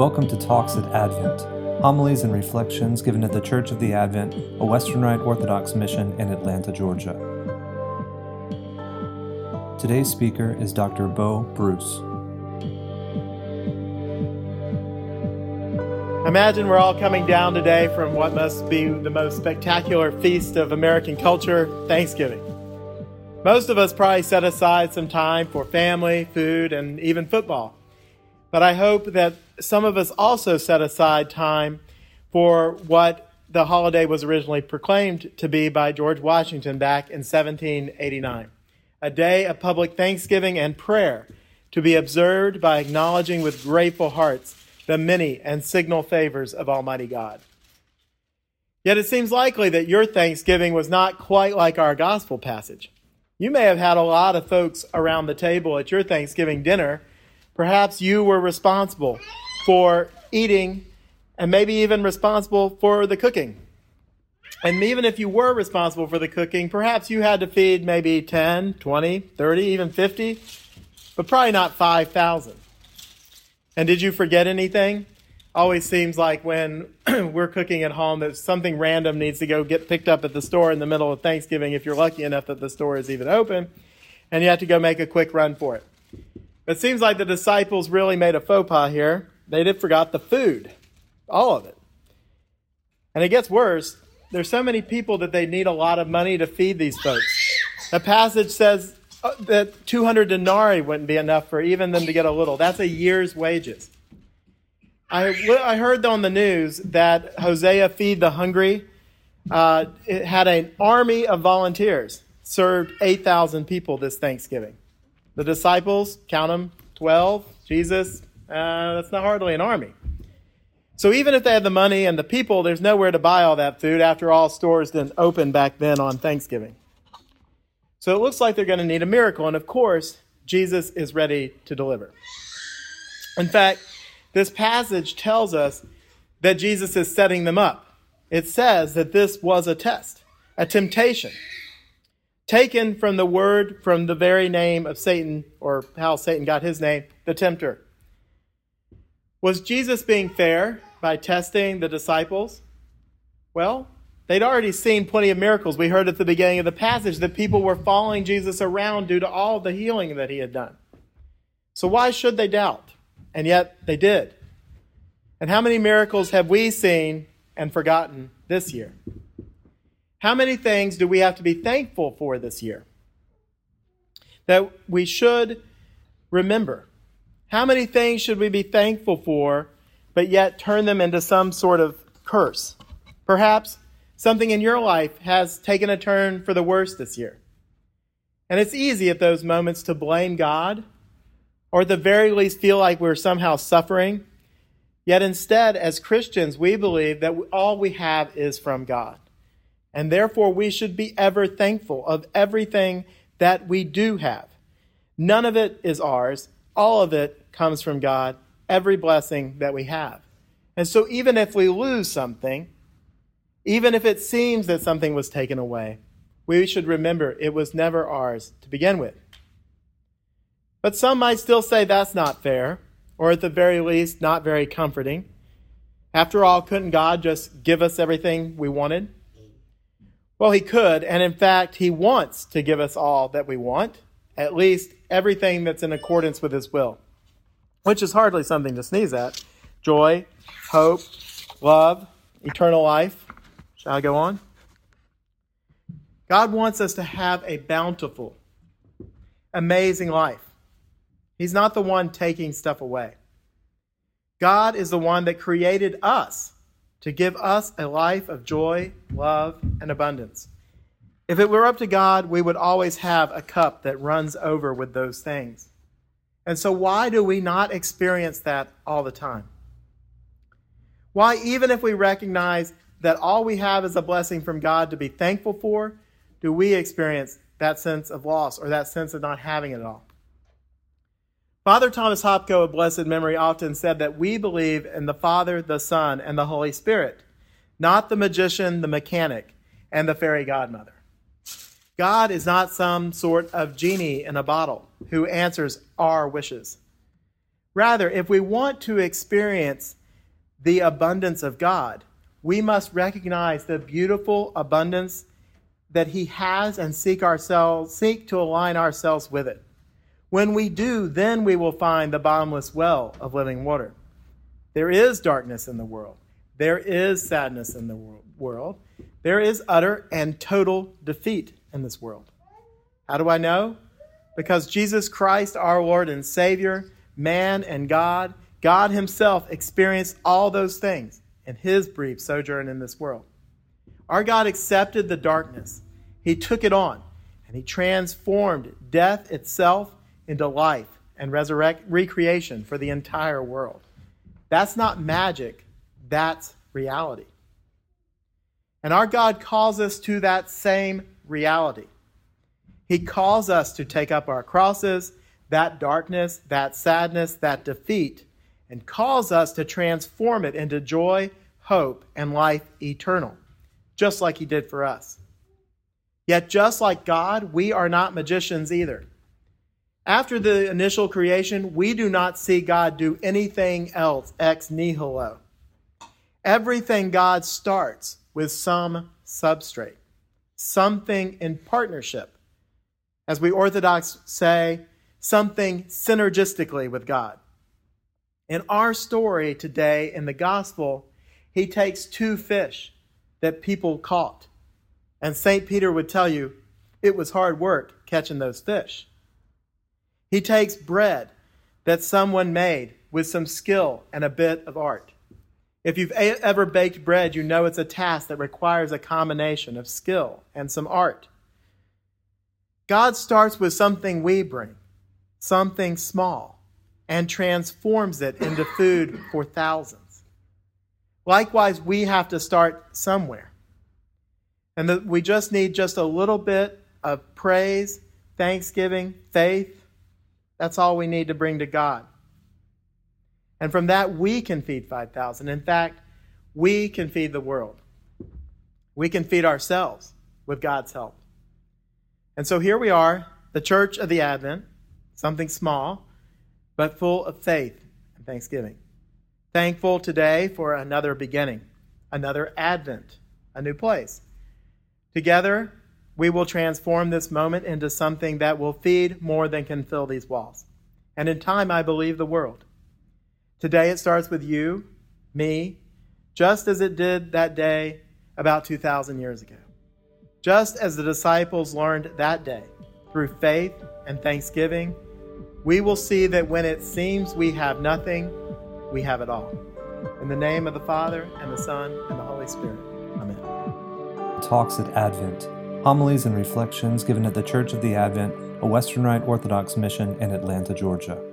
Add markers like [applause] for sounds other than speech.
Welcome to Talks at Advent, homilies and reflections given at the Church of the Advent, a Western Rite Orthodox mission in Atlanta, Georgia. Today's speaker is Dr. Bo Bruce. Imagine we're all coming down today from what must be the most spectacular feast of American culture, Thanksgiving. Most of us probably set aside some time for family, food, and even football. But I hope that some of us also set aside time for what the holiday was originally proclaimed to be by George Washington back in 1789 a day of public thanksgiving and prayer to be observed by acknowledging with grateful hearts the many and signal favors of Almighty God. Yet it seems likely that your Thanksgiving was not quite like our gospel passage. You may have had a lot of folks around the table at your Thanksgiving dinner Perhaps you were responsible for eating and maybe even responsible for the cooking. And even if you were responsible for the cooking, perhaps you had to feed maybe 10, 20, 30, even 50, but probably not 5,000. And did you forget anything? Always seems like when [clears throat] we're cooking at home that something random needs to go get picked up at the store in the middle of Thanksgiving if you're lucky enough that the store is even open, and you have to go make a quick run for it. It seems like the disciples really made a faux pas here. They did forgot the food, all of it. And it gets worse. There's so many people that they need a lot of money to feed these folks. The passage says uh, that 200 denarii wouldn't be enough for even them to get a little. That's a year's wages. I, I heard on the news that Hosea Feed the Hungry uh, had an army of volunteers, served 8,000 people this Thanksgiving. The disciples, count them, 12. Jesus, uh, that's not hardly an army. So even if they had the money and the people, there's nowhere to buy all that food. After all, stores didn't open back then on Thanksgiving. So it looks like they're going to need a miracle. And of course, Jesus is ready to deliver. In fact, this passage tells us that Jesus is setting them up. It says that this was a test, a temptation taken from the word, from the very name of Satan, or how Satan got his name, the tempter. Was Jesus being fair by testing the disciples? Well, they'd already seen plenty of miracles. We heard at the beginning of the passage that people were following Jesus around due to all the healing that he had done. So why should they doubt? And yet they did. And how many miracles have we seen and forgotten this year? How many things do we have to be thankful for this year? That we should remember. How many things should we be thankful for, but yet turn them into some sort of curse? Perhaps something in your life has taken a turn for the worse this year. And it's easy at those moments to blame God, or at the very least feel like we're somehow suffering. Yet instead, as Christians, we believe that all we have is from God. And therefore, we should be ever thankful of everything that we do have. None of it is ours, all of it comes from God, every blessing that we have. And so, even if we lose something, even if it seems that something was taken away, we should remember it was never ours to begin with. But some might still say that's not fair, or at the very least, not very comforting. After all, couldn't God just give us everything we wanted? Well, he could, and in fact, he wants to give us all that we want, at least everything that's in accordance with his will, which is hardly something to sneeze at. Joy, hope, love, eternal life. Shall I go on? God wants us to have a bountiful, amazing life. He's not the one taking stuff away. God is the one that created us to give us a life of joy, love, and abundance. If it were up to God, we would always have a cup that runs over with those things. And so, why do we not experience that all the time? Why, even if we recognize that all we have is a blessing from God to be thankful for, do we experience that sense of loss or that sense of not having it all? Father Thomas Hopko of blessed memory often said that we believe in the Father, the Son, and the Holy Spirit, not the magician, the mechanic, and the fairy godmother. God is not some sort of genie in a bottle who answers our wishes. Rather, if we want to experience the abundance of God, we must recognize the beautiful abundance that He has and seek ourselves, seek to align ourselves with it. When we do, then we will find the bottomless well of living water. There is darkness in the world. There is sadness in the world. There is utter and total defeat in this world. How do I know? Because Jesus Christ, our Lord and Savior, man and God, God Himself experienced all those things in His brief sojourn in this world. Our God accepted the darkness, He took it on, and He transformed death itself into life and resurrect recreation for the entire world. That's not magic, that's reality. And our God calls us to that same reality. He calls us to take up our crosses, that darkness, that sadness, that defeat, and calls us to transform it into joy, hope, and life eternal, just like He did for us. Yet, just like God, we are not magicians either. After the initial creation, we do not see God do anything else ex nihilo. Everything God starts with some substrate, something in partnership as we Orthodox say, something synergistically with God. In our story today in the gospel, he takes two fish that people caught. And St. Peter would tell you it was hard work catching those fish. He takes bread that someone made with some skill and a bit of art. If you've ever baked bread, you know it's a task that requires a combination of skill and some art. God starts with something we bring, something small, and transforms it into food for thousands. Likewise, we have to start somewhere. And we just need just a little bit of praise, thanksgiving, faith. That's all we need to bring to God. And from that, we can feed 5,000. In fact, we can feed the world. We can feed ourselves with God's help. And so here we are, the church of the Advent, something small, but full of faith and thanksgiving. Thankful today for another beginning, another Advent, a new place. Together, we will transform this moment into something that will feed more than can fill these walls. And in time, I believe the world. Today, it starts with you, me, just as it did that day about 2,000 years ago. Just as the disciples learned that day, through faith and thanksgiving, we will see that when it seems we have nothing, we have it all. In the name of the Father, and the Son, and the Holy Spirit. Amen. Talks at Advent Homilies and reflections given at the Church of the Advent, a Western Rite Orthodox mission in Atlanta, Georgia.